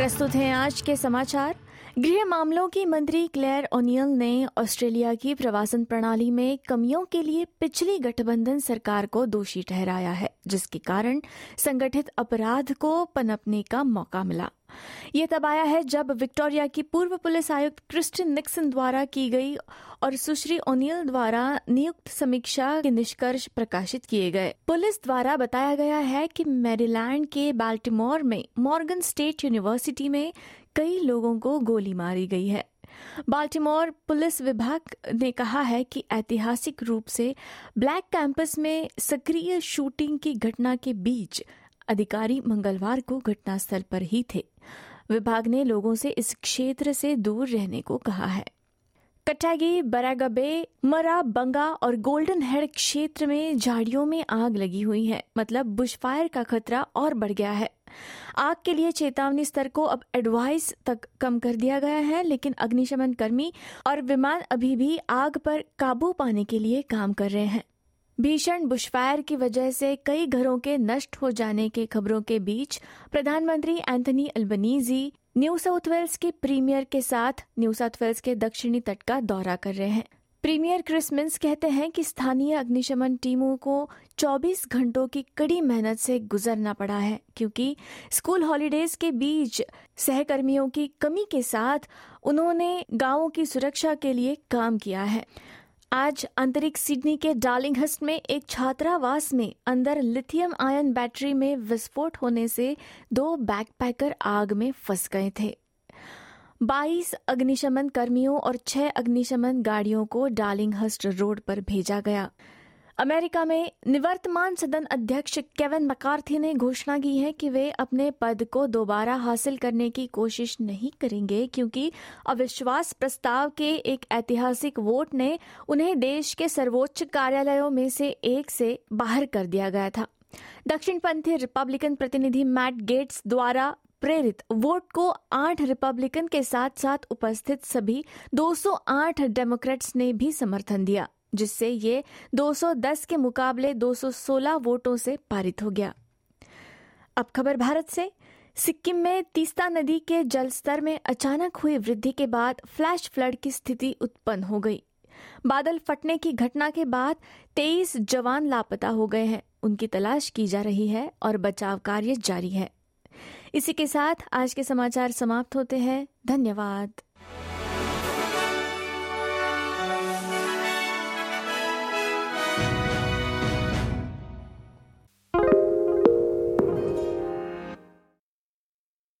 प्रस्तुत हैं आज के समाचार। गृह मामलों की मंत्री क्लेयर ओनियल ने ऑस्ट्रेलिया की प्रवासन प्रणाली में कमियों के लिए पिछली गठबंधन सरकार को दोषी ठहराया है, जिसके कारण संगठित अपराध को पनपने का मौका मिला। ये तब आया है जब विक्टोरिया की पूर्व पुलिस आयुक्त क्रिस्टिन निक्सन द्वारा की गई और सुश्री ओनियल द्वारा नियुक्त समीक्षा के निष्कर्ष प्रकाशित किए गए। पुलिस द्वारा बताया गया है कि मैरीलैंड के बाल्टीमोर में मॉर्गन स्टेट यूनिवर्सिटी में कई लोगों को गोली मारी गई है। बाल्टीमोर पुलिस विभाग ने कहा है कि ऐतिहासिक रूप से ब्लैक कैंपस में सक्रिय शूटिंग की घटना के बीच अधिकारी मंगलवार को घटनास्थल पर ही थे। विभाग ने लोगों से इस क्षेत्र से दूर रहने को कहा है। कटागी, बरागबे, मरा, बंगा और गोल्डन हेड क्षेत्र में झाड़ियों में आग लगी हुई है। मतलब बुशफायर का खतरा और बढ़ गया है। आग के लिए चेतावनी स्तर को अब एडवाइस तक कम कर दिया गया है, लेकिन अग्निशमन कर्मी और विमान अभी भी आग पर काबू पाने के लिए काम कर रहे हैं। भीषण बुशफायर की वजह से कई घरों के नष्ट हो जाने के खबरों के बीच प्रधानमंत्री Anthony Albanese New South Wales के प्रीमियर के साथ न्यू साउथ वेल्स के दक्षिणी तट का दौरा कर रहे हैं। प्रीमियर क्रिसमिस कहते हैं कि स्थानीय अग्निशमन टीमों को 24 घंटों की कड़ी मेहनत से गुजरना पड़ा है, क्योंकि स्कूल हॉलीडेज के बीच सहकर्मियों की कमी के साथ उन्होंने गाँवों की सुरक्षा के लिए काम किया है। आज अंतरिक्ष सिडनी के डार्लिंगहस्ट में एक छात्रावास में अंदर लिथियम आयन बैटरी में विस्फोट होने से दो बैकपैकर आग में फंस गए थे। 22 अग्निशमन कर्मियों और 6 अग्निशमन गाड़ियों को डार्लिंगहस्ट रोड पर भेजा गया। अमेरिका में निवर्तमान सदन अध्यक्ष केविन मकार्थी ने घोषणा की है कि वे अपने पद को दोबारा हासिल करने की कोशिश नहीं करेंगे, क्योंकि अविश्वास प्रस्ताव के एक ऐतिहासिक वोट ने उन्हें देश के सर्वोच्च कार्यालयों में से एक से बाहर कर दिया गया था। दक्षिणपंथी रिपब्लिकन प्रतिनिधि मैट गेट्स द्वारा प्रेरित वोट को आठ रिपब्लिकन के साथ साथ उपस्थित सभी 208 डेमोक्रेट्स ने भी समर्थन दिया। जिससे ये 210 के मुकाबले 216 वोटों से पारित हो गया। अब खबर भारत से। सिक्किम में तीस्ता नदी के जलस्तर में अचानक हुई वृद्धि के बाद फ्लैश फ्लड की स्थिति उत्पन्न हो गई। बादल फटने की घटना के बाद 23 जवान लापता हो गए हैं। उनकी तलाश की जा रही है और बचाव कार्य जारी है। इसी के साथ आज के समाचार समाप्त होते हैं। धन्यवाद।